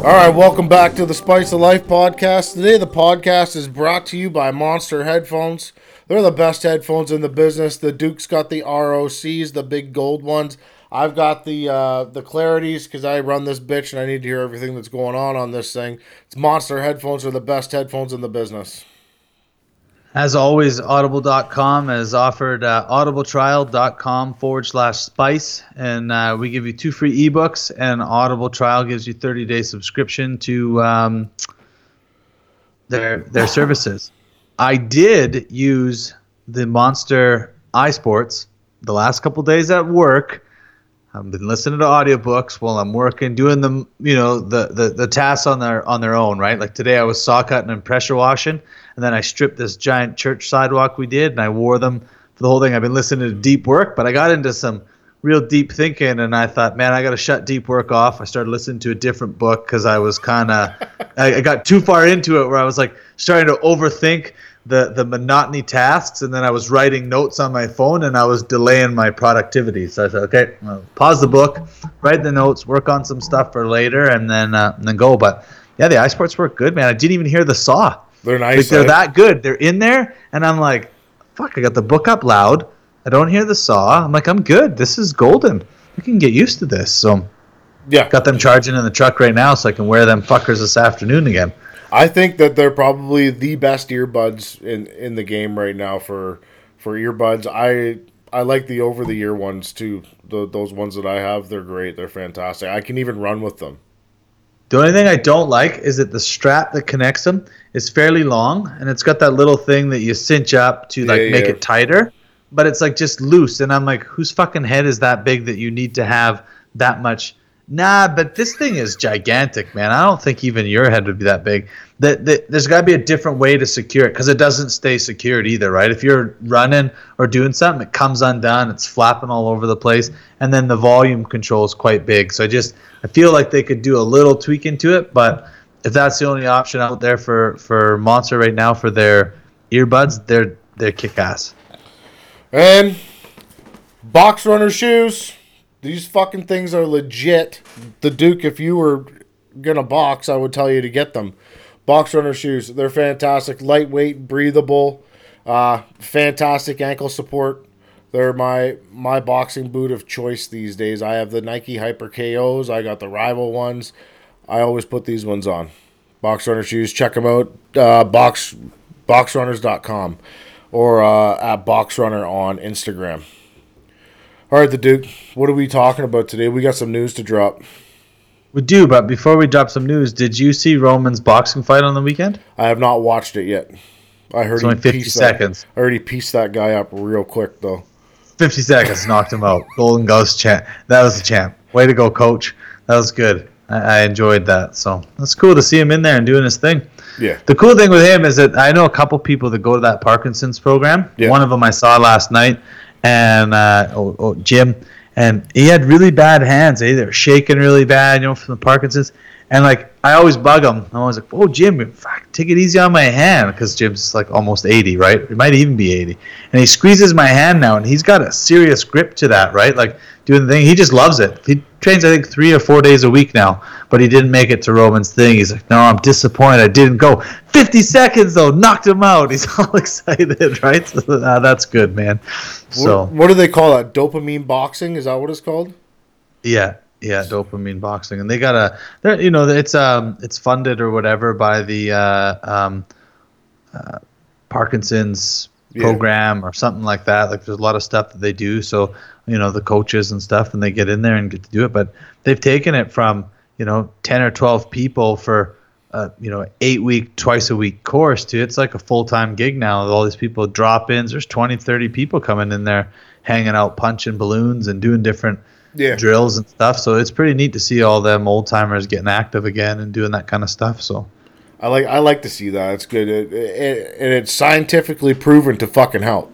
All right, welcome back to the Spice of Life podcast. Today, the podcast is brought to you by Monster Headphones. They're the best headphones in the business. The Duke's got the ROCs, the big gold ones. I've got the uh, the Clarities because I run this bitch and I need to hear everything that's going on on this thing. It's Monster Headphones are the best headphones in the business. As always, audible.com has offered uh, audibletrial.com forward slash spice, and uh, we give you two free ebooks, and Audible Trial gives you 30 day subscription to um, their their services. I did use the Monster iSports the last couple days at work. I've been listening to audiobooks while I'm working, doing the you know, the, the, the tasks on their on their own, right? Like today I was saw cutting and pressure washing and then I stripped this giant church sidewalk we did, and I wore them for the whole thing. I've been listening to deep work, but I got into some real deep thinking, and I thought, man, I got to shut deep work off. I started listening to a different book because I was kind of, I, I got too far into it where I was like starting to overthink the the monotony tasks, and then I was writing notes on my phone, and I was delaying my productivity. So I said, okay, pause the book, write the notes, work on some stuff for later, and then uh, and then go. But yeah, the iSports work good, man. I didn't even hear the saw. They're nice. Like they're that good. They're in there, and I'm like, fuck. I got the book up loud. I don't hear the saw. I'm like, I'm good. This is golden. I can get used to this. So, yeah, got them charging in the truck right now, so I can wear them fuckers this afternoon again. I think that they're probably the best earbuds in in the game right now for for earbuds. I I like the over the ear ones too. The, those ones that I have, they're great. They're fantastic. I can even run with them. The only thing I don't like is that the strap that connects them is fairly long, and it's got that little thing that you cinch up to like Yeah, make yeah. it tighter, but it's like just loose. And I'm like, whose fucking head is that big that you need to have that much? Nah, but this thing is gigantic, man. I don't think even your head would be that big. That, there's got to be a different way to secure it because it doesn't stay secured either, right? If you're running or doing something, it comes undone, it's flapping all over the place, and then the volume control is quite big. So I just I feel like they could do a little tweak into it, but if that's the only option out there for for Monster right now for their earbuds, they're they're kick ass. And um, box runner shoes. These fucking things are legit. The Duke, if you were gonna box, I would tell you to get them. Box runner shoes. They're fantastic, lightweight, breathable, uh, fantastic ankle support. They're my my boxing boot of choice these days. I have the Nike Hyper KOs. I got the rival ones. I always put these ones on. Box runner shoes. Check them out. Uh, box boxrunners.com or uh, at boxrunner on Instagram. All right, the Duke. What are we talking about today? We got some news to drop. We do, but before we drop some news, did you see Roman's boxing fight on the weekend? I have not watched it yet. I heard It's only 50 pieced that- seconds. I already pieced that guy up real quick though. 50 seconds knocked him out. Golden Gloves champ. That was the champ. Way to go, coach. That was good. I, I enjoyed that. So it's cool to see him in there and doing his thing. Yeah. The cool thing with him is that I know a couple people that go to that Parkinson's program. Yeah. One of them I saw last night, and uh, oh, oh, Jim, and he had really bad hands. They were shaking really bad, you know, from the Parkinson's. And like I always bug him. I'm always like, "Oh, Jim, fuck, take it easy on my hand," because Jim's like almost 80, right? It might even be 80. And he squeezes my hand now, and he's got a serious grip to that, right? Like doing the thing. He just loves it. He trains, I think, three or four days a week now, but he didn't make it to Roman's thing. He's like, "No, I'm disappointed. I didn't go. 50 seconds though, knocked him out." He's all excited, right? So, uh, that's good, man. So what, what do they call that? Dopamine boxing? Is that what it's called? Yeah, yeah, dopamine boxing, and they got a, they're you know, it's um, it's funded or whatever by the uh, um, uh, Parkinson's Yeah. program or something like that. Like there's a lot of stuff that they do. So you know, the coaches and stuff, and they get in there and get to do it. But they've taken it from you know ten or twelve people for. Uh, you know, eight week, twice a week course to it's like a full time gig now. With all these people drop ins, there's 20, 30 people coming in there, hanging out, punching balloons and doing different Yeah. drills and stuff. So it's pretty neat to see all them old timers getting active again and doing that kind of stuff. So I like I like to see that. It's good, it, it, and it's scientifically proven to fucking help.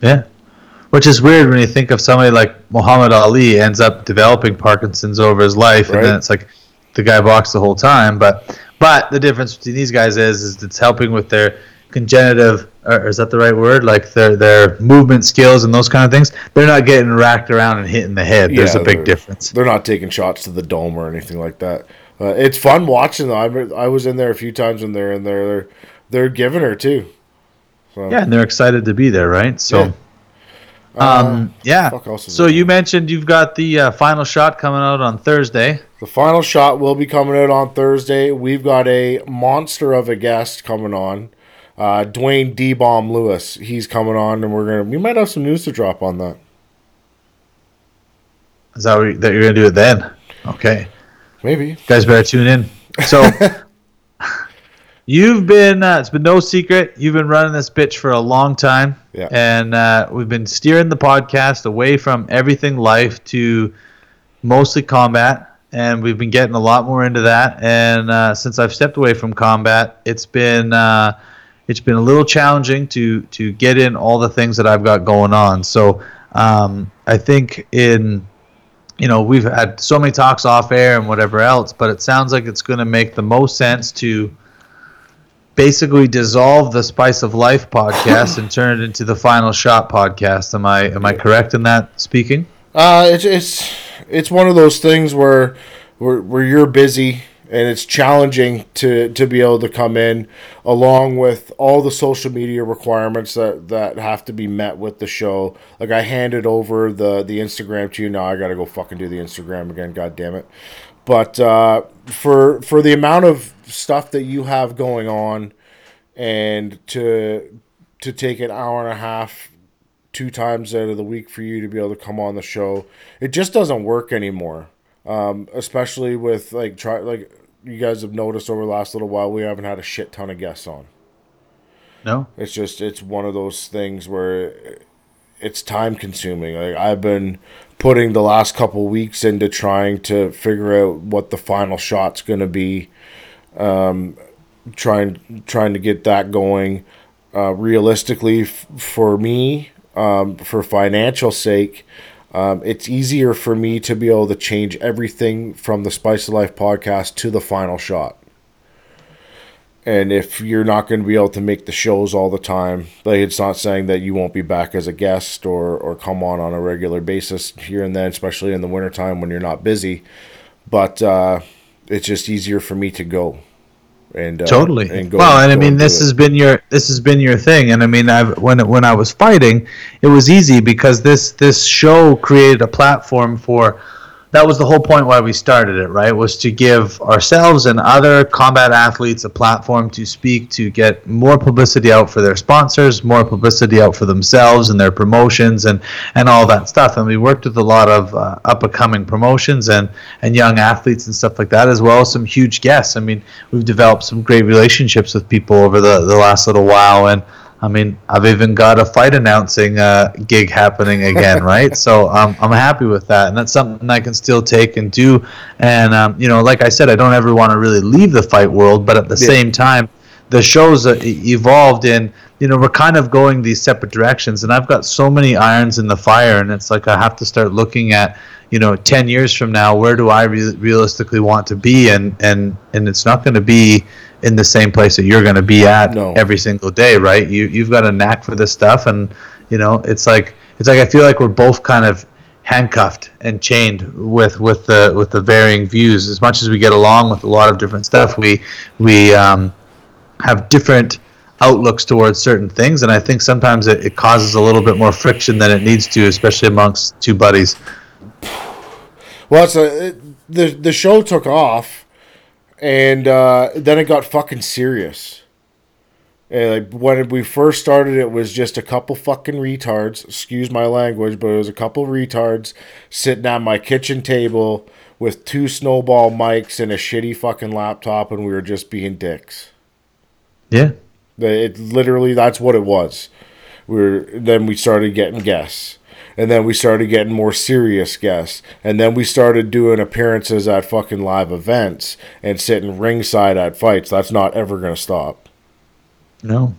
Yeah. Which is weird when you think of somebody like Muhammad Ali ends up developing Parkinson's over his life, and then it's like the guy boxed the whole time. But but the difference between these guys is is it's helping with their congenitive, or is that the right word? Like their their movement skills and those kind of things. They're not getting racked around and hitting the head. There's Yeah, a big difference. They're not taking shots to the dome or anything like that. Uh, it's fun watching them. I, I was in there a few times when they're in there. They're they're giving her too. So, Yeah, and they're excited to be there, right? So. Yeah. Um, yeah. fuck else So you mentioned you've got the uh, final shot coming out on Thursday. The final shot will be coming out on Thursday. We've got a monster of a guest coming on. Uh, Dwayne D Bomb Lewis. He's coming on, and we're gonna we might have some news to drop on that. Is that what, that you're gonna do it then? Okay. Maybe. you guys better tune in. So you've been uh, it's been no secret you've been running this bitch for a long time. Yeah. And uh, we've been steering the podcast away from everything life to mostly combat and we've been getting a lot more into that and uh, since I've stepped away from combat it's been uh, it's been a little challenging to to get in all the things that I've got going on. So um, I think in you know, we've had so many talks off air and whatever else, but it sounds like it's going to make the most sense to basically dissolve the Spice of Life podcast and turn it into the Final Shot podcast. Am I am I correct in that speaking? Uh, it's it's it's one of those things where where, where you're busy and it's challenging to, to be able to come in along with all the social media requirements that, that have to be met with the show. Like I handed over the, the Instagram to you now. I gotta go fucking do the Instagram again. God damn it. But uh, for for the amount of stuff that you have going on, and to to take an hour and a half two times out of the week for you to be able to come on the show. It just doesn't work anymore. Um, especially with like try like you guys have noticed over the last little while, we haven't had a shit ton of guests on. No. It's just it's one of those things where it's time consuming. Like I've been putting the last couple weeks into trying to figure out what the final shot's going to be. Um, trying trying to get that going. Uh, realistically, f- for me, um, for financial sake, um, it's easier for me to be able to change everything from the Spice of Life podcast to the final shot. And if you're not going to be able to make the shows all the time, like it's not saying that you won't be back as a guest or, or come on on a regular basis here and then, especially in the wintertime when you're not busy. But uh, it's just easier for me to go. And uh, totally. and go- well, and I mean, this it. has been your this has been your thing, and I mean, I've when when I was fighting, it was easy because this this show created a platform for. That was the whole point why we started it, right? Was to give ourselves and other combat athletes a platform to speak, to get more publicity out for their sponsors, more publicity out for themselves and their promotions, and and all that stuff. And we worked with a lot of uh, up and coming promotions and and young athletes and stuff like that, as well as some huge guests. I mean, we've developed some great relationships with people over the the last little while, and I mean, I've even got a fight announcing uh, gig happening again, right? So um, I'm happy with that, and that's something I can still take and do. And um, you know, like I said, I don't ever want to really leave the fight world, but at the Yeah. same time, the show's uh, evolved in. You know, we're kind of going these separate directions, and I've got so many irons in the fire, and it's like I have to start looking at, you know, ten years from now, where do I re- realistically want to be, and and and it's not going to be in the same place that you're going to be at No. every single day, right? You you've got a knack for this stuff, and you know it's like it's like I feel like we're both kind of handcuffed and chained with with the with the varying views. As much as we get along with a lot of different stuff, we we um, have different outlooks towards certain things, and I think sometimes it, it causes a little bit more friction than it needs to, especially amongst two buddies. Well, it's a, it, the the show took off, and uh, then it got fucking serious. And like when we first started, it was just a couple fucking retards. Excuse my language, but it was a couple retards sitting at my kitchen table with two snowball mics and a shitty fucking laptop, and we were just being dicks. Yeah, It literally that's what it was. We were then we started getting guests, and then we started getting more serious guests, and then we started doing appearances at fucking live events and sitting ringside at fights. That's not ever gonna stop. No.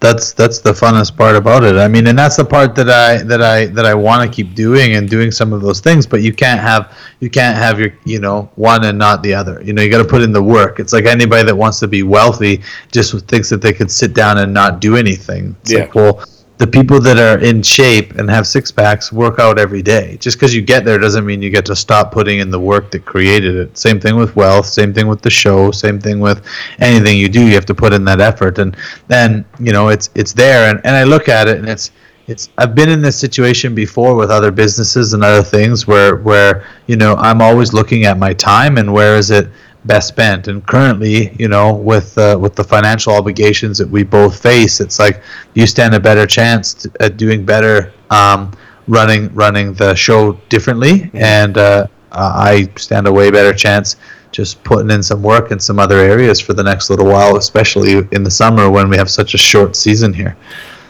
That's that's the funnest part about it. I mean, and that's the part that I that I that I want to keep doing and doing some of those things. But you can't have you can't have your you know one and not the other. You know, you got to put in the work. It's like anybody that wants to be wealthy just thinks that they could sit down and not do anything. It's Yeah. like, well, the people that are in shape and have six packs work out every day. Just because you get there doesn't mean you get to stop putting in the work that created it. Same thing with wealth. Same thing with the show. Same thing with anything you do. You have to put in that effort, and then you know it's it's there. And, and I look at it, and it's it's. I've been in this situation before with other businesses and other things where where you know I'm always looking at my time and where is it best spent. And currently you know with uh, with the financial obligations that we both face it's like you stand a better chance to, at doing better um, running running the show differently. And uh, i stand a way better chance just putting in some work in some other areas for the next little while especially in the summer when we have such a short season here.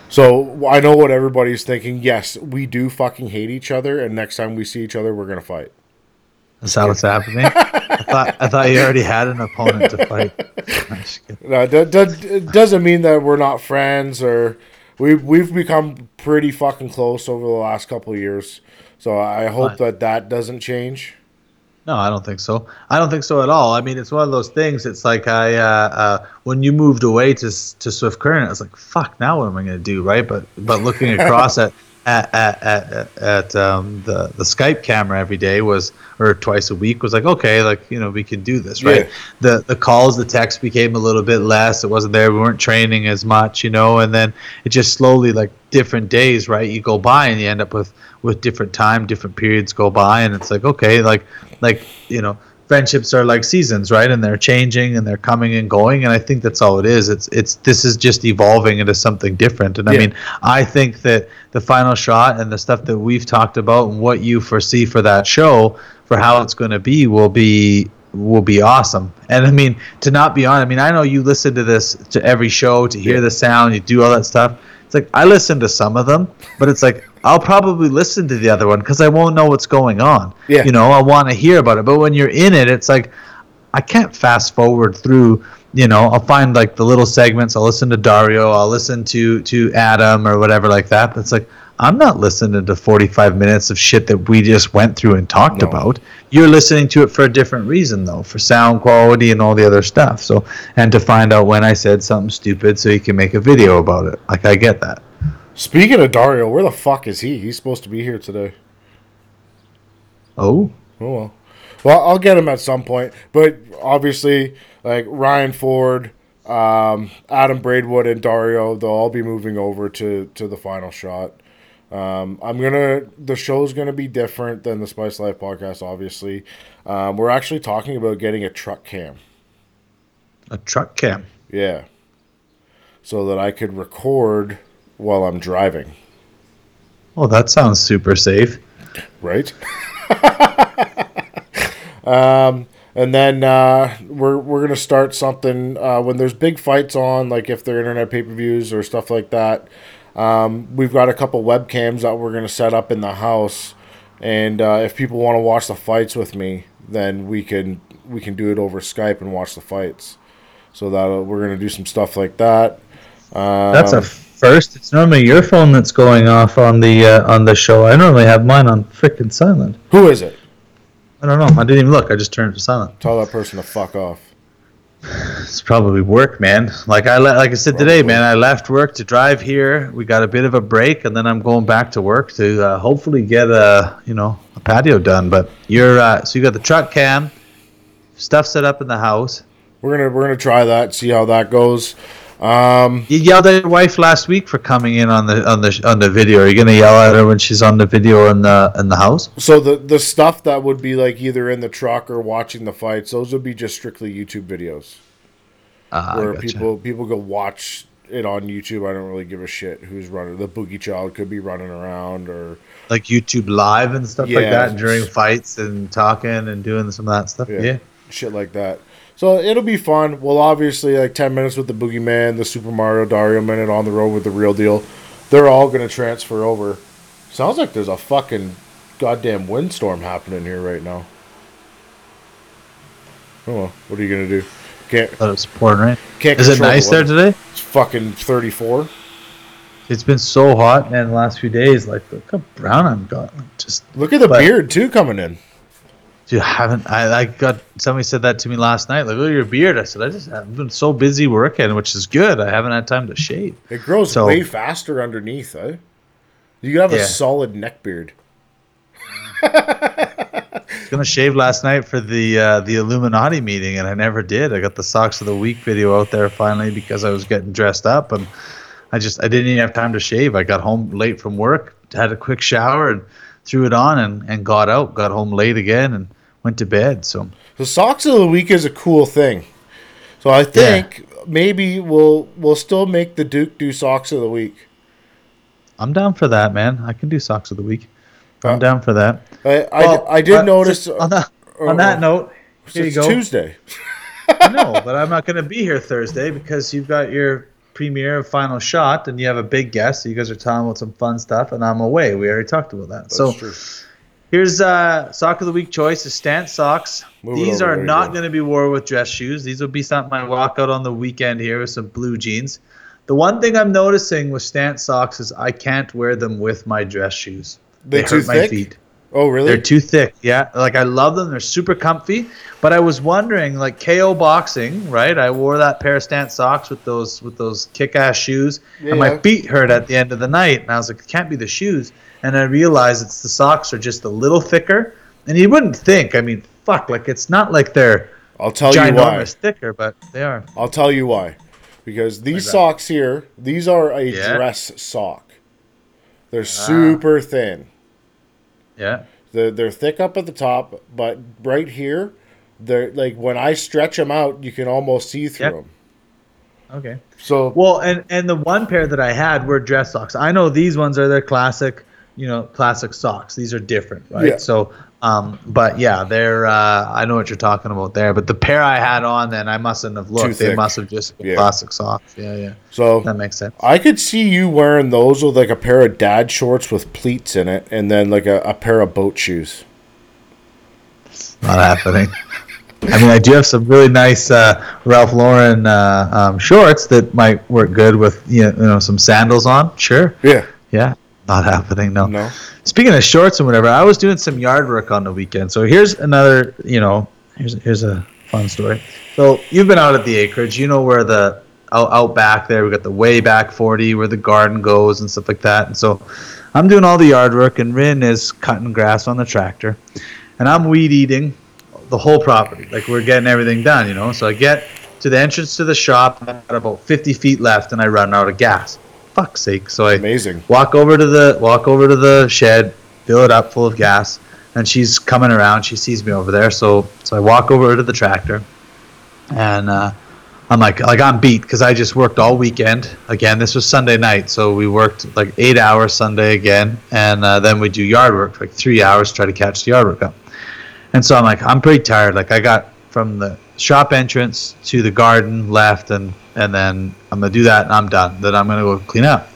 So I know what everybody's thinking. Yes, we do fucking hate each other, and next time we see each other, we're gonna fight. that's how it's happening thought, I thought you already had an opponent to fight I'm just kidding. No, that, that it doesn't mean that we're not friends or we've we've become pretty fucking close over the last couple of years. So I hope Fine. that that doesn't change. No, I don't think so. I don't think so at all. I mean, it's one of those things. It's like I, uh, uh, when you moved away to to Swift Current, I was like, "Fuck, now what am I going to do?" Right? But but looking across at at at, at, at um, the the Skype camera every day was or twice a week was like, okay, like you know, we can do this, right? Yeah. The the calls, the text became a little bit less. It wasn't there. We weren't training as much, you know. And then it just slowly, like different days, right? You go by and you end up with with different time, different periods go by, and it's like okay, like like you know friendships are like seasons right? And they're changing and they're coming and going and i think that's all it is. It's it's this is just evolving into something different. And i mean i think that the final shot and the stuff that we've talked about and what you foresee for that show for how it's going to be will be will be awesome. And i mean to not be on i mean i know you listen to this to every show to hear Yeah. the sound you do all that stuff it's like i listen to some of them but it's like i'll probably listen to the other one because i won't know what's going on. Yeah. you know i want to hear about it. But when you're in it it's like i can't fast forward through you know i'll find like the little segments. I'll listen to dario. I'll listen to to adam or whatever like that. But it's like i'm not listening to 45 minutes of shit that we just went through and talked No. about you're listening to it for a different reason though for sound quality and all the other stuff so and to find out when i said something stupid so you can make a video about it like i get that Speaking of Dario, where the fuck is he? He's supposed to be here today. oh Oh well. Well, I'll get him at some point. But obviously, like Ryan Ford, um, Adam Braidwood, and Dario, they'll all be moving over to to the final shot. Um, I'm gonna. The show's gonna be different than the Spice Life podcast. Obviously, um, we're actually talking about getting a truck cam. a truck cam Yeah. So that I could record while I'm driving. oh that sounds super safe right? um, and then uh, we're we're gonna start something uh, when there's big fights on, like if they're internet pay per views or stuff like that. Um, we've got a couple webcams that we're gonna set up in the house, and uh, if people want to watch the fights with me, then we can we can do it over Skype and watch the fights. So that uh, we're gonna do some stuff like that. Um, That's a first. It's normally your phone that's going off on the uh, on the show. I normally have mine on freaking silent. who is it? I don't know. I didn't even look. I just turned it to silent. Tell that person to fuck off. It's probably work, man. Like I like I said today, man. I left work to drive here. We got a bit of a break, and then I'm going back to work to uh, hopefully get a you know a patio done. But you're uh, so you got the truck cam, stuff set up in the house. We're gonna we're gonna try that, see how that goes. Um, You yelled at your wife last week for coming in on the on the on the video. Are you gonna yell at her when she's on the video in the in the house? so the the stuff that would be like either in the truck or watching the fights, those would be just strictly YouTube videos I where gotcha. people people go watch it on YouTube. I don't really give a shit who's running. The Boogie Child could be running around or like YouTube Live and stuff like that during fights and talking and doing some of that stuff. Yeah. Yeah. shit like that. So it'll be fun. Well, obviously, like ten minutes with the Boogeyman, the Super Mario Dario minute on the road with the real deal. They're all gonna transfer over Sounds like there's a fucking goddamn windstorm happening here right now. Oh, well, what are you gonna do? Can't it was pouring rain. can't. Is it control the nice there today? It's fucking thirty four. It's been so hot, man. The last few days, like look how brown I'm got. Just Look at the But- beard too coming in. Dude, I haven't. I, I got somebody said that to me last night. Like, look at your beard. I said, I just I've been so busy working, which is good. I haven't had time to shave. It grows So- way faster underneath, eh? You have Yeah. a solid neck beard. I was gonna shave last night for the uh, the Illuminati meeting, and I never did. I got the socks of the week video out there finally because I was getting dressed up, and I just I didn't even have time to shave. I got home late from work, had a quick shower, and threw it on, and and got out. Got home late again, and went to bed. So The socks of the week is a cool thing. So I think maybe we'll we'll still make the Duke do socks of the week. I'm down for that, man. I can do socks of the week. I'm Uh, down for that. I I, Well, I did uh, notice on that uh, on that uh, note. Here you it's go. Tuesday. no, but I'm not going to be here Thursday because you've got your premiere of Final Shot and you have a big guest. So you guys are talking about some fun stuff, and I'm away. We already talked about that. so true. Here's uh, sock of the week choice: is Stance socks. Move These are not going to be worn with dress shoes. These will be something I walk out on the weekend here with some blue jeans. The one thing I'm noticing with Stance socks is I can't wear them with my dress shoes. They too hurt my thick? feet. Oh really? They're too thick. Yeah, like I love them. They're super comfy. But I was wondering, like KO boxing, right? I wore that pair of stance socks with those with those kick-ass shoes, and my Yeah. feet hurt at the end of the night. And I was like, it can't be the shoes. And I realized it's the socks are just a little thicker. And you wouldn't think. I mean, fuck, like it's not like they're I'll tell you why. thicker, but they are. I'll tell you why. Because these socks here, these are a Yeah. dress sock. They're ah. super thin. Yeah. They're, they're thick up at the top, but right here, they're like when I stretch them out, you can almost see through Yep. them. Okay. So Well, and and the one pair that I had were dress socks. I know these ones are their classic, you know, classic socks. These are different, right? Yeah. So, um, but yeah, they're. Uh, I know what you're talking about there. But the pair I had on, then I mustn't have looked. They must have just been Yeah. classic socks. Yeah, yeah. so That makes sense. I could see you wearing those with like a pair of dad shorts with pleats in it, and then like a, a pair of boat shoes. Not happening. I mean, I do have some really nice uh, Ralph Lauren uh, um, shorts that might work good with you know, you know some sandals on. Sure. Yeah. Yeah. Not happening. No. No. Speaking of shorts and whatever, I was doing some yard work on the weekend. So here's another, you know, here's here's a fun story. So you've been out at the acreage, you know where the out, out back there we got the way back 40 where the garden goes and stuff like that. And so I'm doing all the yard work, and Rin is cutting grass on the tractor, and I'm weed eating the whole property. Like we're getting everything done, you know. So I get to the entrance to the shop, I've got about 50 feet left, and I run out of gas. Fuck's sake! So I Amazing. walk over to the walk over to the shed, fill it up full of gas, and she's coming around. She sees me over there, so so I walk over to the tractor, and uh, I'm like like I'm beat because I just worked all weekend. Again, this was Sunday night, so we worked like eight hours Sunday again, and uh, then we do yard work like three hours, try to catch the yard work up. And so I'm like I'm pretty tired. Like I got from the shop entrance to the garden left, and and then I'm gonna do that, and I'm done. Then I'm gonna go clean up.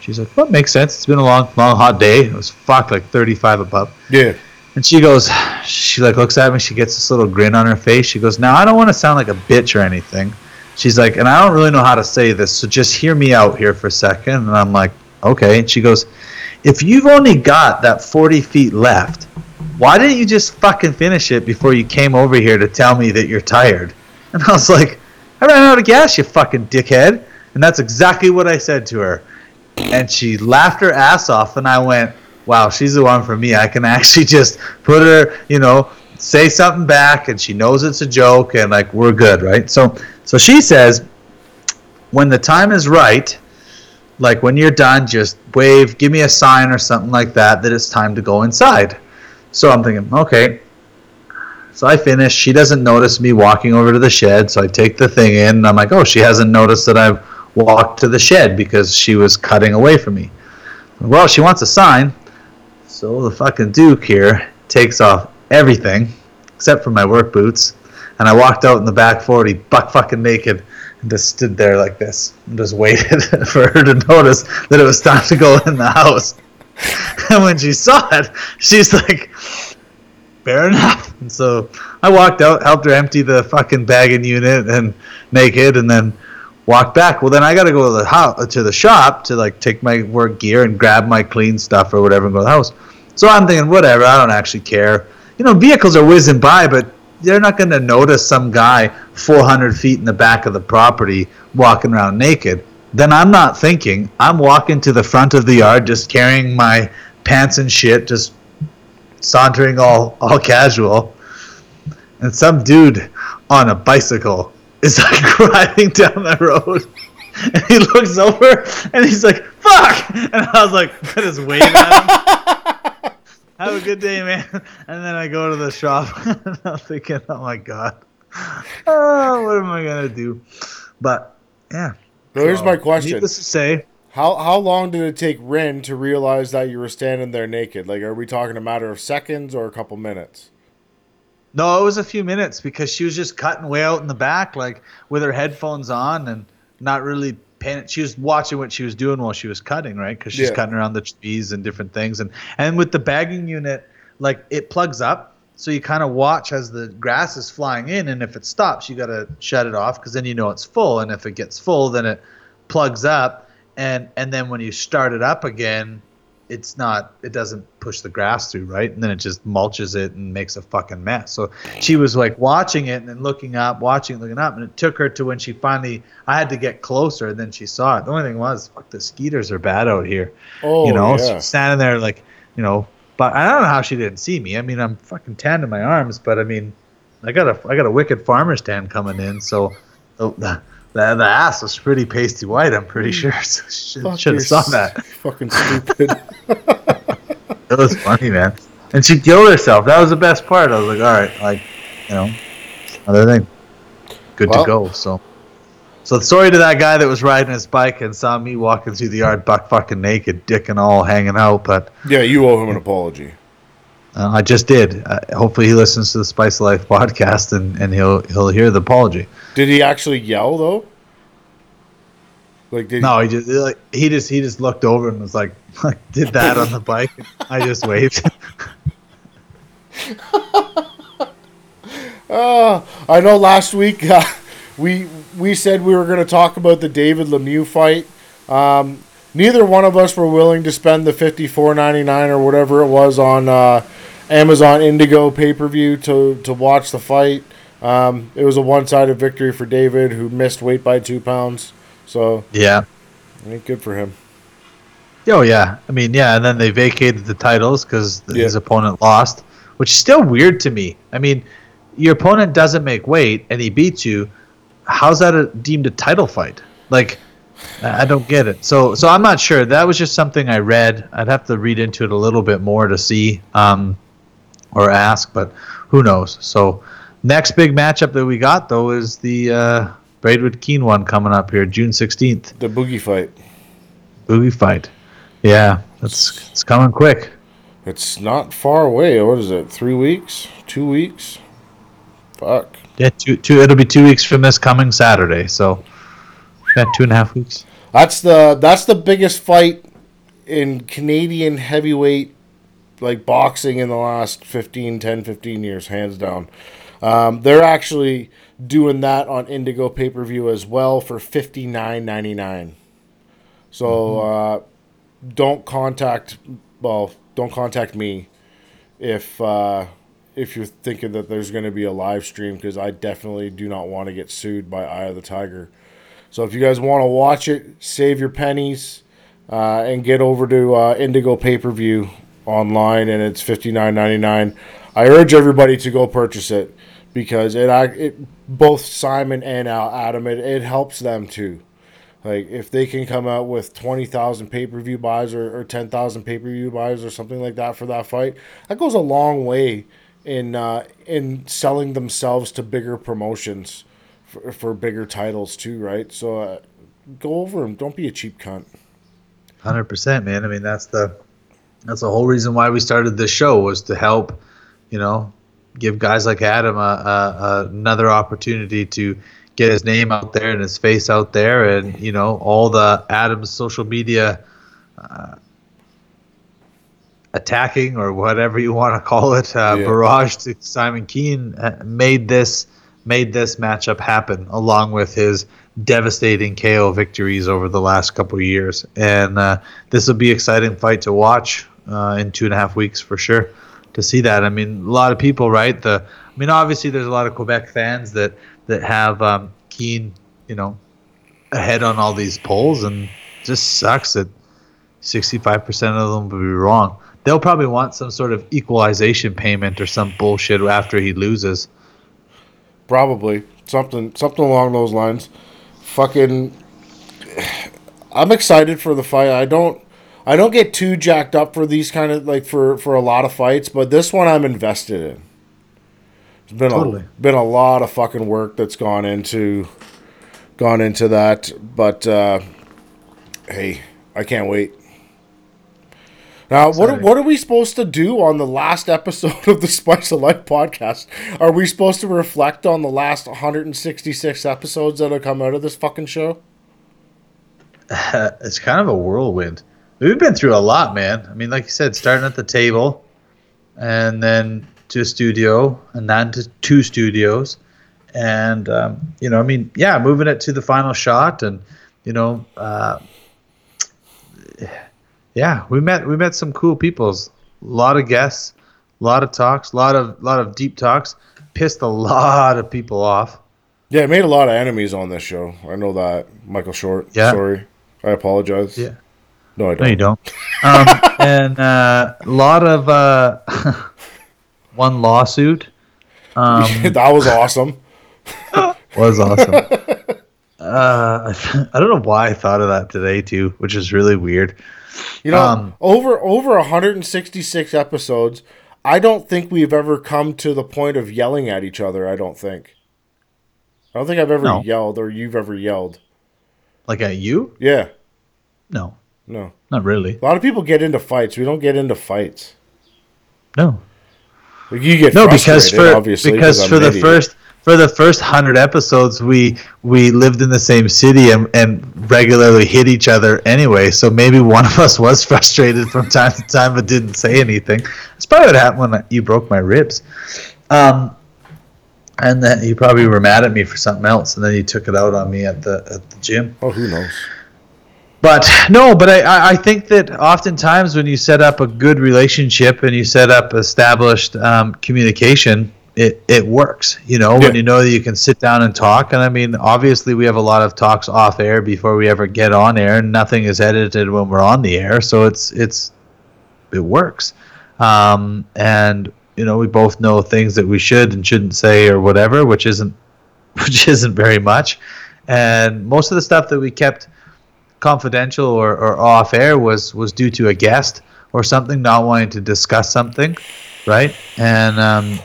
She's like, "What makes sense? It's been a long, long, hot day. It was fuck like 35 above." Yeah. And she goes, she like looks at me. She gets this little grin on her face. She goes, "Now I don't want to sound like a bitch or anything." She's like, and I don't really know how to say this, so just hear me out here for a second. And I'm like, okay. And she goes, if you've only got that 40 feet left, why didn't you just fucking finish it before you came over here to tell me that you're tired? And I was like, I ran out of gas, you fucking dickhead. And that's exactly what I said to her. And she laughed her ass off, and I went, wow, she's the one for me. I can actually just put her, you know, say something back, and she knows it's a joke, and like we're good, right? So, so she says, when the time is right, like when you're done, just wave, give me a sign or something like that that it's time to go inside. So I'm thinking, okay. So I finish. She doesn't notice me walking over to the shed, so I take the thing in, and I'm like, oh, she hasn't noticed that I've walked to the shed because she was cutting away from me. Well, she wants a sign, so the fucking Duke here takes off everything except for my work boots, and I walked out in the back 40, buck fucking naked, and just stood there like this and just waited for her to notice that it was time to go in the house. and when she saw it, she's like, fair enough. And so I walked out, helped her empty the fucking bagging unit and naked, and then walked back. Well, then I got to go to the to the shop to like take my work gear and grab my clean stuff or whatever and go to the house. So I'm thinking, whatever, I don't actually care. You know, vehicles are whizzing by, but they're not going to notice some guy 400 feet in the back of the property walking around naked. Then I'm not thinking. I'm walking to the front of the yard, just carrying my pants and shit, just sauntering all all casual. And some dude on a bicycle is like riding down the road. And he looks over and he's like, fuck! And I was like, I just wave at him. Have a good day, man. And then I go to the shop and I'm thinking, oh my god. Oh, what am I gonna do? But yeah. So here's my question: Needless to say, How how long did it take Rin to realize that you were standing there naked? Like, are we talking a matter of seconds or a couple minutes? No, it was a few minutes because she was just cutting way out in the back, like with her headphones on and not really paying. She was watching what she was doing while she was cutting, right? Because she's Yeah. cutting around the trees and different things, and and with the bagging unit, like it plugs up, so you kind of watch as the grass is flying in, and if it stops, you got to shut it off because then you know it's full, and if it gets full, then it plugs up, and and then when you start it up again, it's not it doesn't push the grass through right? And then it just mulches it and makes a fucking mess. So she was like watching it and then looking up watching looking up and it took her to when she finally i had to get closer and then she saw it. The only thing was fuck the skeeters are bad out here. Oh, you know yeah. she's standing there like you know but i don't know how she didn't see me i mean i'm fucking tan in my arms but i mean i got a i got a wicked farmer's tan coming in so the, the, the, the ass was pretty pasty white i'm pretty mm. sure so she should have saw that Fucking stupid. it was funny, man. And she killed herself. That was the best part. I was like, all right, like, you know, other thing, good Well- to go. So, so sorry to that guy that was riding his bike and saw me walking through the yard, buck fucking naked, dick and all, hanging out. But yeah, you owe him an apology. uh, I just did. Uh, hopefully, he listens to the Spice of Life podcast and, and he'll he'll hear the apology. Did he actually yell though? Like, did No, he just like he just he just looked over and was like, like did that on the bike. I just waved. Uh, I know last week uh, we we said we were going to talk about the David Lemieux fight. Um, neither one of us were willing to spend the fifty four ninety nine or whatever it was on uh, Amazon Indigo pay per view to to watch the fight. Um, it was a one sided victory for David, who missed weight by two pounds. So yeah. ain't good for him. Oh yeah, I mean yeah, and then they vacated the titles because Yeah. his opponent lost, which is still weird to me. I mean, your opponent doesn't make weight and he beats you. How's that a, deemed a title fight? Like, I don't get it. So so I'm not sure. That was just something I read. I'd have to read into it a little bit more to see um, or ask, but who knows? So next big matchup that we got though is the uh, Braidwood Kean one coming up here, June 16th. The boogie fight. Boogie fight. Yeah, that's it's coming quick. It's not far away. What is it? Three weeks? Two weeks? Fuck. Yeah, two two. It'll be two weeks from this coming Saturday. So, yeah, two and a half weeks. That's the that's the biggest fight in Canadian heavyweight like boxing in the last 15 10 15 years hands down. Um, they're actually doing that on Indigo pay-per-view as well for 59.99. So uh, don't contact well, don't contact me if uh, if you're thinking that there's going to be a live stream because I definitely do not want to get sued by Eye of the Tiger. So if you guys want to watch it, save your pennies uh, and get over to uh, Indigo Pay Per View online, and it's fifty nine ninety nine. I urge everybody to go purchase it because it, it both Simon and Adam it, it helps them too. Like if they can come out with twenty thousand pay per view buys or, or ten thousand pay per view buys or something like that for that fight, that goes a long way in uh, in selling themselves to bigger promotions for, for bigger titles too, right? So uh, go over them. Don't be a cheap cunt. Hundred percent, man. I mean, that's the that's the whole reason why we started this show was to help, you know, give guys like Adam a, a, a another opportunity to get his name out there and his face out there, and you know, all the Adam's social media uh, attacking or whatever you want to call it uh, Yeah. barrage to Simon Kean uh, made this made this matchup happen along with his devastating KO victories over the last couple of years and uh, this will be an exciting fight to watch uh, in two and a half weeks for sure to see that I mean a lot of people right the I mean obviously there's a lot of Quebec fans that that have um, Kean you know ahead on all these polls and just sucks that 65% of them will be wrong. They'll probably want some sort of equalization payment or some bullshit after he loses. Probably something something along those lines. Fucking, I'm excited for the fight. I don't I don't get too jacked up for these kind of like for for a lot of fights, but this one I'm invested in. It's been Totally. a been a lot of fucking work that's gone into gone into that, but uh, hey, I can't wait. Now, what Exciting. what are we supposed to do on the last episode of the Spice of Life podcast? Are we supposed to reflect on the last 166 episodes that have come out of this fucking show? it's kind of a whirlwind. We've been through a lot, man. I mean, like you said, starting at the table and then to a studio and then to two studios. And, um, you know, I mean, yeah, moving it to the final shot and, you know, uh, yeah, we met we met some cool peoples. A lot of guests, a lot of talks, a lot of lot of deep talks. Pissed a lot of people off. Yeah, I made a lot of enemies on this show. I know that. Michael Short. Yeah. Sorry. I apologize. Yeah. No, I don't. No, you don't. don't. Um, and uh, a lot of uh, one lawsuit um, that was awesome. was awesome. Uh, I don't know why I thought of that today too, which is really weird. You know, Um, over over 166 episodes, I don't think we've ever come to the point of yelling at each other. I don't think. I don't think I've ever No. yelled or you've ever yelled. Like at you? Yeah, No, no. not really. A lot of people get into fights. We don't get into fights. No, Like you get no, because for obviously because for the idiot. first for the first hundred episodes, we we lived in the same city and, and regularly hit each other anyway. So maybe one of us was frustrated from time to time, but didn't say anything. That's probably what happened when you broke my ribs. Um, and then you probably were mad at me for something else, and then you took it out on me at the at the gym. oh, who knows? But no, but I- I, I think that oftentimes when you set up a good relationship and you set up established um, communication, it, it works. You know, when you know that you can sit down and talk. And I mean, obviously, we have a lot of talks off air before we ever get on air, and nothing is edited when we're on the air. So it's it's it works. Um, and you know, we both know things that we should and shouldn't say or whatever, which isn't which isn't very much. And most of the stuff that we kept confidential or, or off air was was due to a guest or something not wanting to discuss something, right? And um,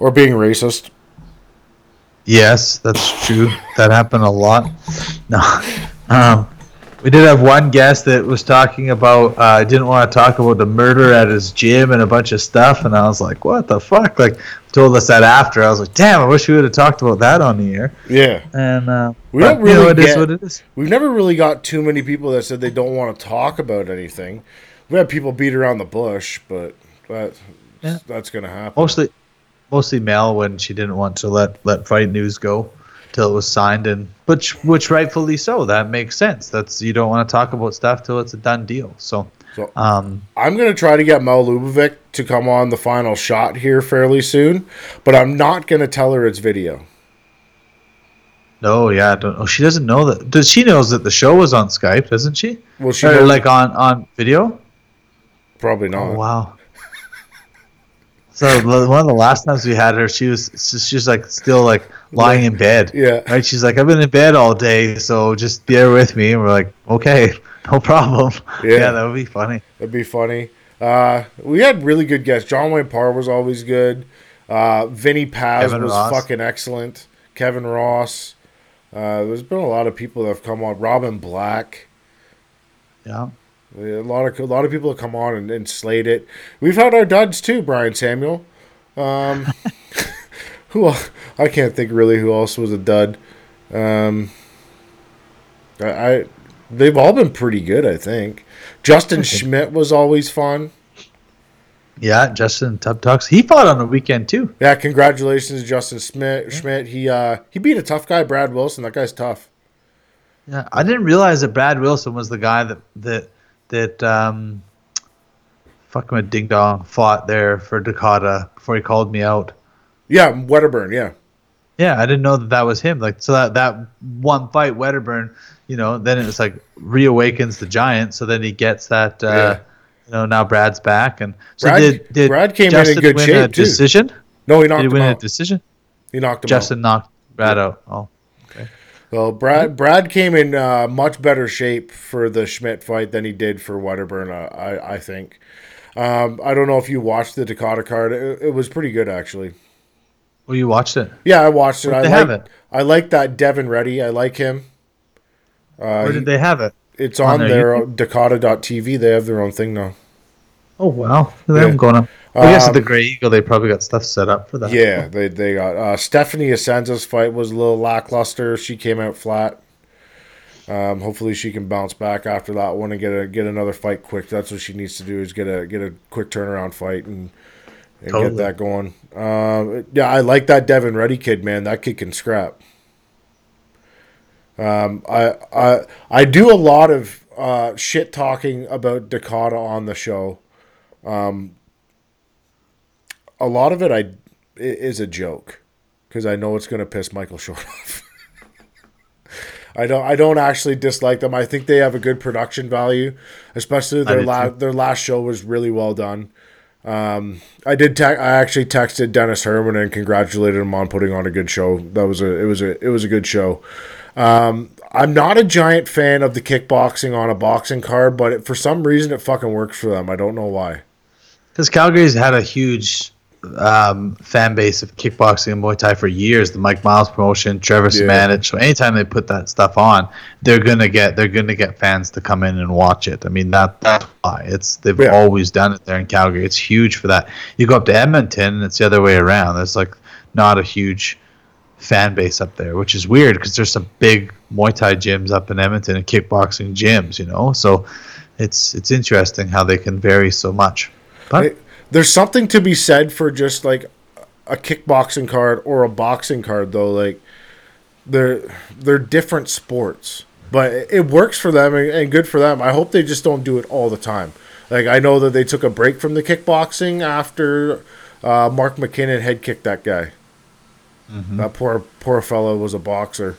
Or being racist. yes, that's true. that happened a lot. No, um, we did have one guest that was talking about uh, didn't want to talk about the murder at his gym and a bunch of stuff, and I was like, "What the fuck?" Like, told us that after. I was like, "Damn, I wish we would have talked about that on the air." Yeah. And uh, We don't you know, really it is get- what it is. We've never really got too many people that said they don't want to talk about anything. We had people beat around the bush, but that, Yeah. that's going to happen. mostly mostly Mel when she didn't want to let let fight news go till it was signed and which which rightfully so. That makes sense. That's you don't want to talk about stuff till it's a done deal. So So um I'm going to try to get Mel Lubovic to come on the final shot here fairly soon, but I'm not going to tell her it's video. no yeah I don't oh she doesn't know that does she knows that the show was on Skype doesn't she? Well, she or like on on video? Probably not. oh wow so one of the last times we had her she was she was like still like lying in bed Yeah. right she's like I've been in bed all day so just bear with me and we're like okay no problem Yeah. yeah that would be funny That'd be funny. Uh, we had really good guests. John Wayne Parr was always good. Uh, Vinny Paz Kevin was Ross. fucking excellent. Kevin Ross. Uh, there's been a lot of people that have come on. Robin Black. yeah A lot of a lot of people have come on and, and slayed it. We've had our duds too, Brian Samuel. Um, who I can't think really who else was a dud. Um, I, I they've all been pretty good. I think Justin Schmidt was always fun. Yeah, Justin Tub Talks. He fought on the weekend too. Yeah, congratulations, Justin Schmidt. Schmidt. He uh he beat a tough guy, Brad Wilson. That guy's tough. Yeah, I didn't realize that Brad Wilson was the guy that that that um, fucking with Ding Dong fought there for Dakota before he called me out. Yeah, Wedderburn. Yeah, Yeah, I didn't know that that was him. Like, so that that one fight, Wedderburn, you know, then it's like reawakens the giant. So then he gets that. Uh, Yeah. You know, now Brad's back, and so Brad- did did Brad came in in good win shape, a too. decision? no, he Did knocked he him win a decision? He knocked him Justin knocked Brad out. Oh, out. So Brad Brad came in uh, much better shape for the Schmidt fight than he did for Wedderburn. Uh, I I think. Um, I don't know if you watched the Dakota card. It, it was pretty good actually. well, you watched it. Yeah, I watched it. I they have like it? I like that Devin Reddy. I like him. Uh, Where did they have it? it's on on, their their Dakota.tv. They have their own thing now. Oh wow, they Yeah. haven't gone up. I guess at the Grey Eagle, they probably got stuff set up for that. Yeah, they they got uh, Stephanie Asenza's fight was a little lackluster. She came out flat. Um, hopefully she can bounce back after that one and get a get another fight quick. That's what she needs to do is get a get a quick turnaround fight and and Totally. get that going. Um, yeah, I like that Devin Reddy kid, man. That kid can scrap. Um, I I I do a lot of uh, shit talking about Dakota on the show. Um, a lot of it I i- is a joke because I know it's going to piss Michael Short off. I don't. I don't actually dislike them. I think they have a good production value, especially their last their last show was really well done. Um, I did. Te- I actually texted Dennis Herman and congratulated him on putting on a good show. That was a. It was a. It was a good show. Um, I'm not a giant fan of the kickboxing on a boxing card, but it, for some reason it fucking works for them. I don't know why. Because Calgary's had a huge um, fan base of kickboxing and Muay Thai for years. The Mike Miles promotion, Trevor Yeah. So anytime they put that stuff on, they're gonna get they're gonna get fans to come in and watch it. I mean that that's why it's they've Yeah. always done it there in Calgary. It's huge for that. You go up to Edmonton and it's the other way around. There's like not a huge fan base up there, which is weird because there's some big Muay Thai gyms up in Edmonton and kickboxing gyms, you know. So it's it's interesting how they can vary so much. But there's something to be said for just like a kickboxing card or a boxing card though like they're they're different sports. But it works for them and, good for them. I hope they just don't do it all the time. Like i know that they took a break from the kickboxing after uh, mark mckinnon head kicked that guy. That poor poor fellow was a boxer.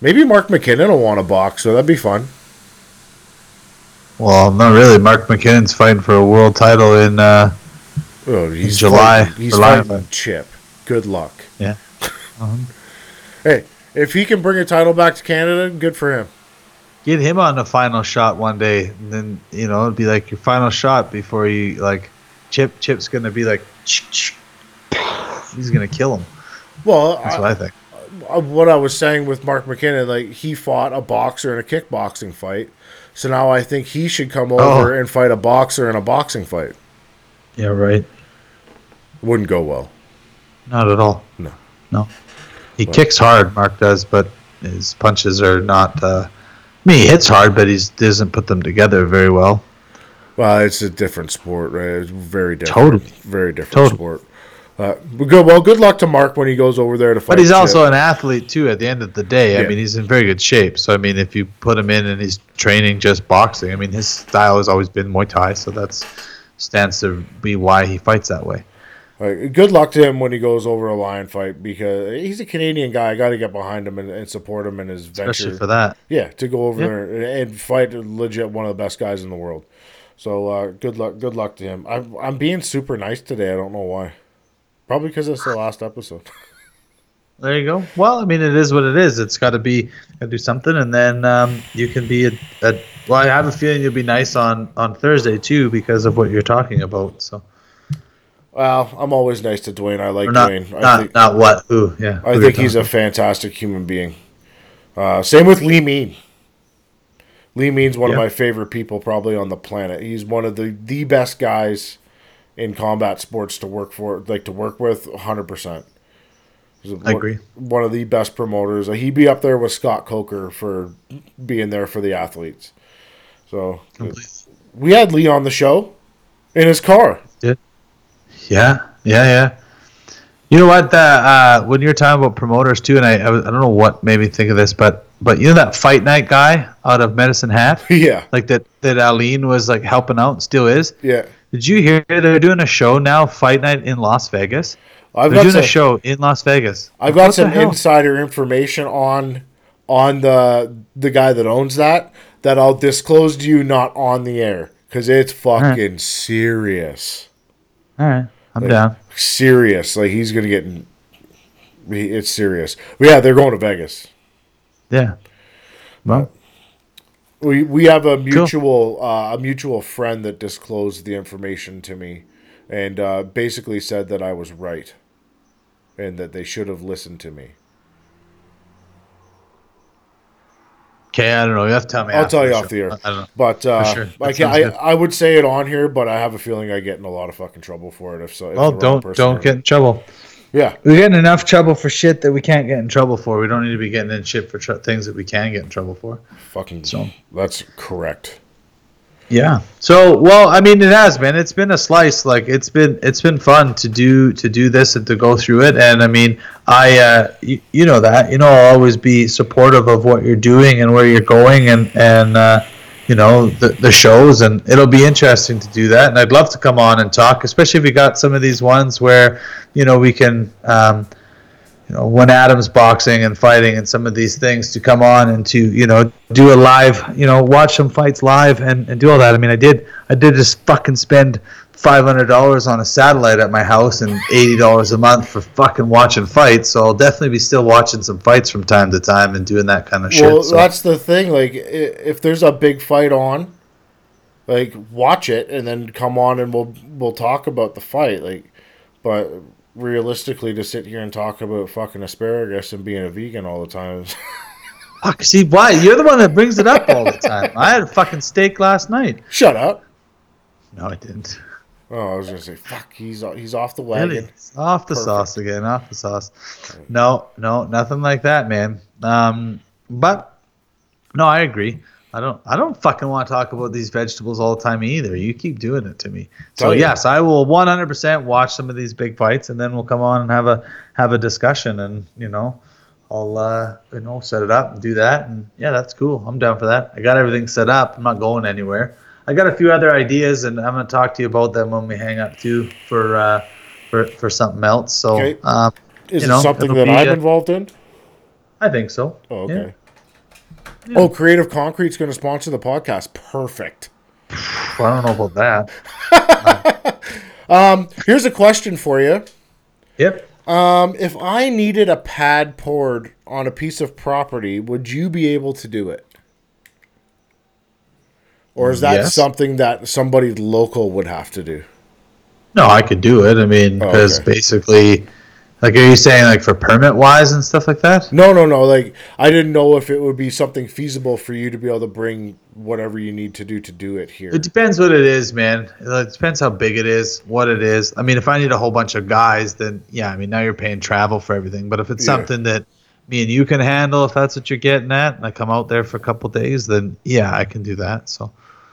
Maybe mark mckinnon will want to box so that'd be fun Well, not really. Mark McKinnon's fighting for a world title in. Uh, he's July, fighting, he's July. fighting chip good luck yeah. Hey, if he can bring a title back to Canada, good for him. Get him on the final shot one day, and then you know it'd be like your final shot before you like. Chip Chip's gonna be like. He's gonna kill him. Well, That's I, what I think. What I was saying with Mark McKinnon, like he fought a boxer in a kickboxing fight, so now I think he should come over and fight a boxer in a boxing fight. Yeah, right. Wouldn't go well. Not at all. No. No. He kicks hard, Mark does, but his punches are not. Uh, I mean, he hits hard, but he doesn't put them together very well. Well, it's a different sport, right? It's very different. Totally. Very different Totally. sport. Uh, good. Well, good luck to Mark when he goes over there to fight. But he's Chip. also an athlete too. At the end of the day, I mean, he's in very good shape. So I mean, if you put him in and he's training just boxing, I mean, his style has always been Muay Thai, so that's stands to be why he fights that way. Like, good luck to him when he goes over a lion fight because he's a Canadian guy. I got to get behind him and, and support him in his venture. Especially for that. Yeah, to go over Yeah. there and, and fight legit one of the best guys in the world. So uh, good luck, good luck to him. I'm I'm being super nice today. I don't know why. Probably because it's the last episode. There you go. Well, I mean, it is what it is. It's got to be, got to do something, and then um, you can be a, a. Well, I have a feeling you'll be nice on on Thursday too because of what you're talking about. So, well, I'm always nice to Dwayne. I like or not, Dwayne. I not, think not what, who, yeah. I who think he's a fantastic human being. Uh, same with Lee Mean. Lee Mean's one of my favorite people probably on the planet. He's one of the the best guys in combat sports to work for, like to work with, hundred percent. I agree. One of the best promoters. He'd be up there with Scott Coker for being there for the athletes. So we had Lee on the show in his car. Yeah, yeah, yeah. You know what? The, uh, when you're talking about promoters too, and I, I, I don't know what made me think of this, but but you know that fight night guy out of Medicine Hat, Yeah. like that that Aline was like helping out and still is. Yeah. Did you hear they're doing a show now, Fight Night in Las Vegas? I've They're got doing some, a show in Las Vegas. I've got What some insider information on on the the guy that owns that that I'll disclose to you not on the air because it's fucking serious. All right, I'm Like, down. Serious. Like he's gonna get. It's serious. But yeah, they're going to Vegas. Yeah. Well, We we have a mutual uh, a mutual friend that disclosed the information to me, and uh, basically said that I was right, and that they should have listened to me. okay, I don't know. You have to tell me. I'll tell you off the air. I don't know. But uh, sure. That I, can, sounds I good. I would say it on here, but I have a feeling I get in a lot of fucking trouble for it. If so, if Well, don't don't get in trouble. Yeah, We're getting enough trouble for shit that we can't get in trouble for. We don't need to be getting in shit for tr- things that we can get in trouble for. fucking. So- that's correct. Yeah. So, well, I mean, it has been. It's been a slice. Like it's been, it's been fun to do to do this and to go through it. And I mean, I, uh, you, you know that. You know, I'll always be supportive of what you're doing and where you're going, and and uh, you know the the shows. And it'll be interesting to do that. And I'd love to come on and talk, especially if we got some of these ones where you know we can. Um, you know, when Adams boxing and fighting and some of these things to come on and to, you know, do a live, you know, watch some fights live and, and do all that. I mean, I did, I did just fucking spend $500 on a satellite at my house and $80 a month for fucking watching fights. So I'll definitely be still watching some fights from time to time and doing that kind of shit. Well, so. that's the thing. Like, if there's a big fight on, like, watch it and then come on and we'll we'll talk about the fight. Like, but realistically, to sit here and talk about fucking asparagus and being a vegan all the time. Fuck, see, why? You're the one that brings it up all the time. I had a fucking steak last night. Shut up. No, I didn't. Oh, I was gonna say, fuck. He's he's off the wagon. Really? Off the Perfect. sauce again. Off the sauce. No, no, nothing like that, man. Um, but no, I agree. I don't. I don't fucking want to talk about these vegetables all the time either. You keep doing it to me. So Tell you. yes, I will 100% watch some of these big fights, and then we'll come on and have a have a discussion, and you know, I'll uh, you know set it up and do that, and yeah, that's cool. I'm down for that. I got everything set up. I'm not going anywhere. I got a few other ideas, and I'm gonna talk to you about them when we hang up too for uh, for for something else. So Okay. um, Is You know, something it'll that I'm uh, involved in? I think so. Oh, Yeah. okay. Oh, Creative Concrete's going to sponsor the podcast. Perfect. Well, I don't know about that. um, Here's a question for you. Yep. Um, if I needed a pad poured on a piece of property, would you be able to do it? Or is that Yes. something that somebody local would have to do? No, I could do it. I mean, Oh, because okay. basically, like, are you saying like for permit wise and stuff like that? No, no, no. Like I didn't know if it would be something feasible for you to be able to bring whatever you need to do to do it here. It depends what it is, man. It depends how big it is, what it is. I mean, if I need a whole bunch of guys, then yeah, I mean, now you're paying travel for everything. But if it's Yeah. something that me and you can handle, if that's what you're getting at, and I come out there for a couple days, then yeah, I can do that. So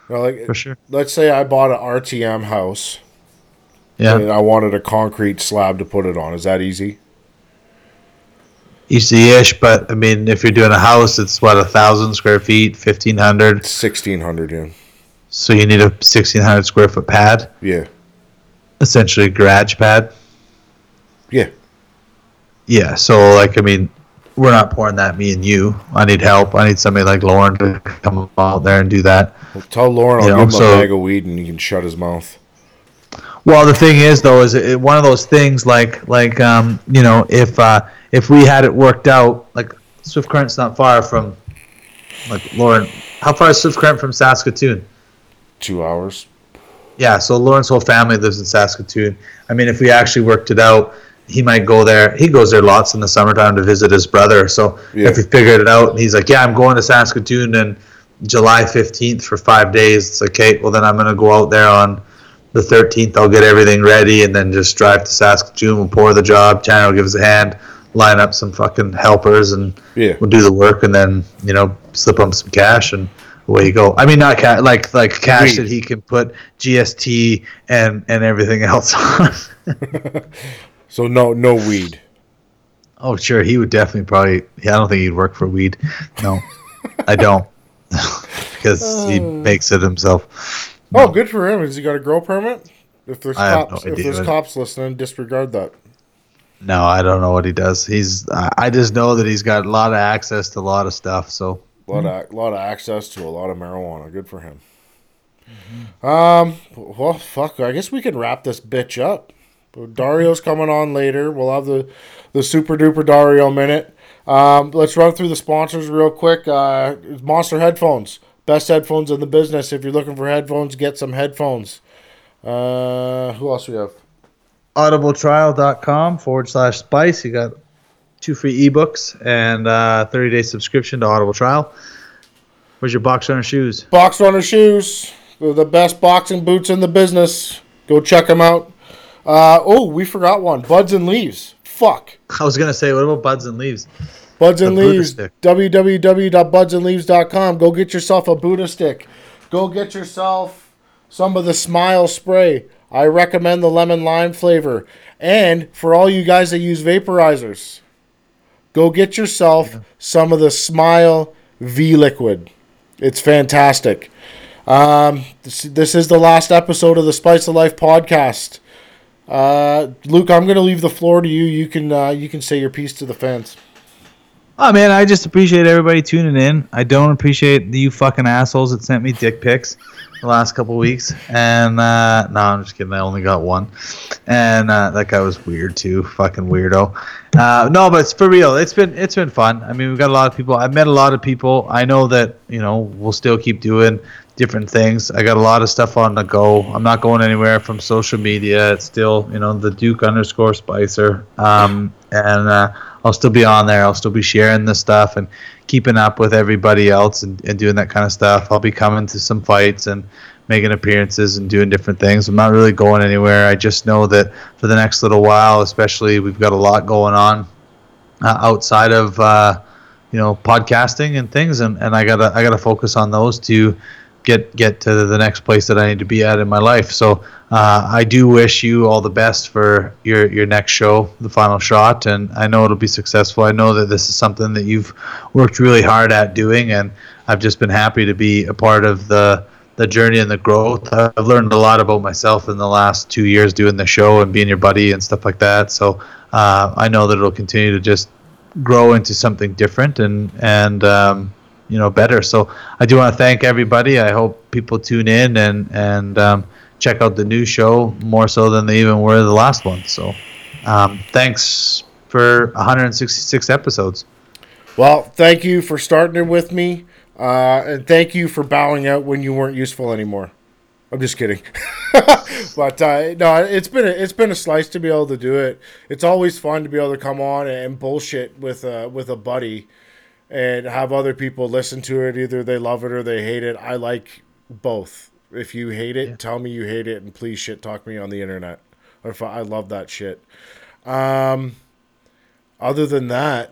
Now, like, for sure. let's say I bought an RTM house Yeah, and I wanted a concrete slab to put it on. Is that easy? easy-ish. But I mean, if you're doing a house, it's what a thousand square feet, fifteen hundred. Sixteen hundred, yeah. So you need a sixteen hundred square foot pad, Yeah, essentially a garage pad. yeah. Yeah, so like I mean, we're not pouring that. Me and you. I need help. I need somebody like Lauren to come out there and do that. Well, tell Lauren I'll You know, give him so- a bag of weed and he can shut his mouth. Well, the thing is though, is it, one of those things like like um you know if uh if we had it worked out like Swift Current's not far from like Lauren. How far is Swift Current from Saskatoon? Two hours. Yeah, so Lauren's whole family lives in Saskatoon. I mean, if we actually worked it out, he might go there. He goes there lots in the summertime to visit his brother. So Yeah. if we figured it out, he's like, "Yeah, I'm going to Saskatoon and July 15th for five days." It's like, okay, well then I'm gonna go out there on the 13th. I'll get everything ready and then just drive to Saskatoon. We'll pour the job. Tanner will give us a hand, line up some fucking helpers, and Yeah. we'll do the work, and then you know slip him some cash and way you go. I mean, not ca- like like cash that he can put GST and and everything else on. So no no weed. oh, sure, he would definitely probably. Yeah, I don't think he'd work for weed. No, I don't, because he makes it himself. Oh, good for him. Has he got a grow permit? If there's I cops, no if there's cops listening, disregard that. No, I don't know what he does. He's. I just know that he's got a lot of access to a lot of stuff. So A lot of lot of access to a lot of marijuana. Good for him. Um. Well, fuck. I guess we can wrap this bitch up. Dario's coming on later. We'll have the the super duper Dario minute. Um. Let's run through the sponsors real quick. Uh, Monster headphones, best headphones in the business. If you're looking for headphones, get some headphones. Uh. Who else we have? audibletrial.com forward slash spice. You got two free ebooks and uh, 30 day subscription to Audible Trial. Where's your box runner shoes? Box Runner shoes. They're the best boxing boots in the business. Go check them out. Uh, oh, we forgot one. Buds and Leaves. Fuck. I was gonna say, what about buds and leaves? Buds and The Leaves. www.budsandleaves.com. Go get yourself a Buddha stick. Go get yourself some of the Smile spray. I recommend the lemon lime flavor. And for all you guys that use vaporizers, go get yourself some of the Smile V liquid. It's fantastic. Um, this, this is the last episode of the Spice of Life podcast. Uh, Luke, I'm going to leave the floor to you. You can uh, you can say your piece to the fans. Oh man, I just appreciate everybody tuning in. I don't appreciate you fucking assholes that sent me dick pics the last couple weeks. And uh, no, I'm just kidding. I only got one, and uh, that guy was weird too. Fucking weirdo. Uh, no, but it's for real. It's been it's been fun. I mean, we've got a lot of people. I've met a lot of people. I know that you know we'll still keep doing different things. I got a lot of stuff on the go. I'm not going anywhere from social media. It's still you know the Duke underscore Spicer, um, and uh, I'll still be on there. I'll still be sharing this stuff and keeping up with everybody else and, and doing that kind of stuff. I'll be coming to some fights and making appearances and doing different things. I'm not really going anywhere. I just know that for the next little while, especially, we've got a lot going on uh, outside of uh, you know podcasting and things, and, and I gotta I gotta focus on those to get get to the next place that I need to be at in my life. So uh, I do wish you all the best for your your next show, the final shot, and I know it'll be successful. I know that this is something that you've worked really hard at doing, and I've just been happy to be a part of the the journey and the growth. I've learned a lot about myself in the last two years doing the show and being your buddy and stuff like that. So uh, I know that it'll continue to just grow into something different and and um, you know better. So I do want to thank everybody. I hope people tune in and and um, check out the new show more so than they even were the last one. So um, thanks for 166 episodes. Well, thank you for starting it with me, uh, and thank you for bowing out when you weren't useful anymore. I'm just kidding, but uh, no, it's been a, it's been a slice to be able to do it. It's always fun to be able to come on and bullshit with a with a buddy, and have other people listen to it. Either they love it or they hate it. I like both. If you hate it, tell me you hate it, and please shit talk me on the internet. If I, I love that shit. Um, other than that,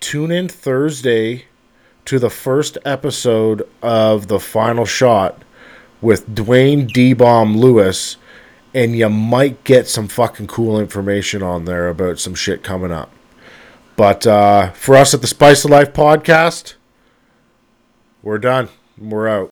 tune in Thursday to the first episode of The Final Shot with Dwayne D Bomb Lewis, and you might get some fucking cool information on there about some shit coming up. But uh, for us at the Spice of Life podcast, we're done. We're out.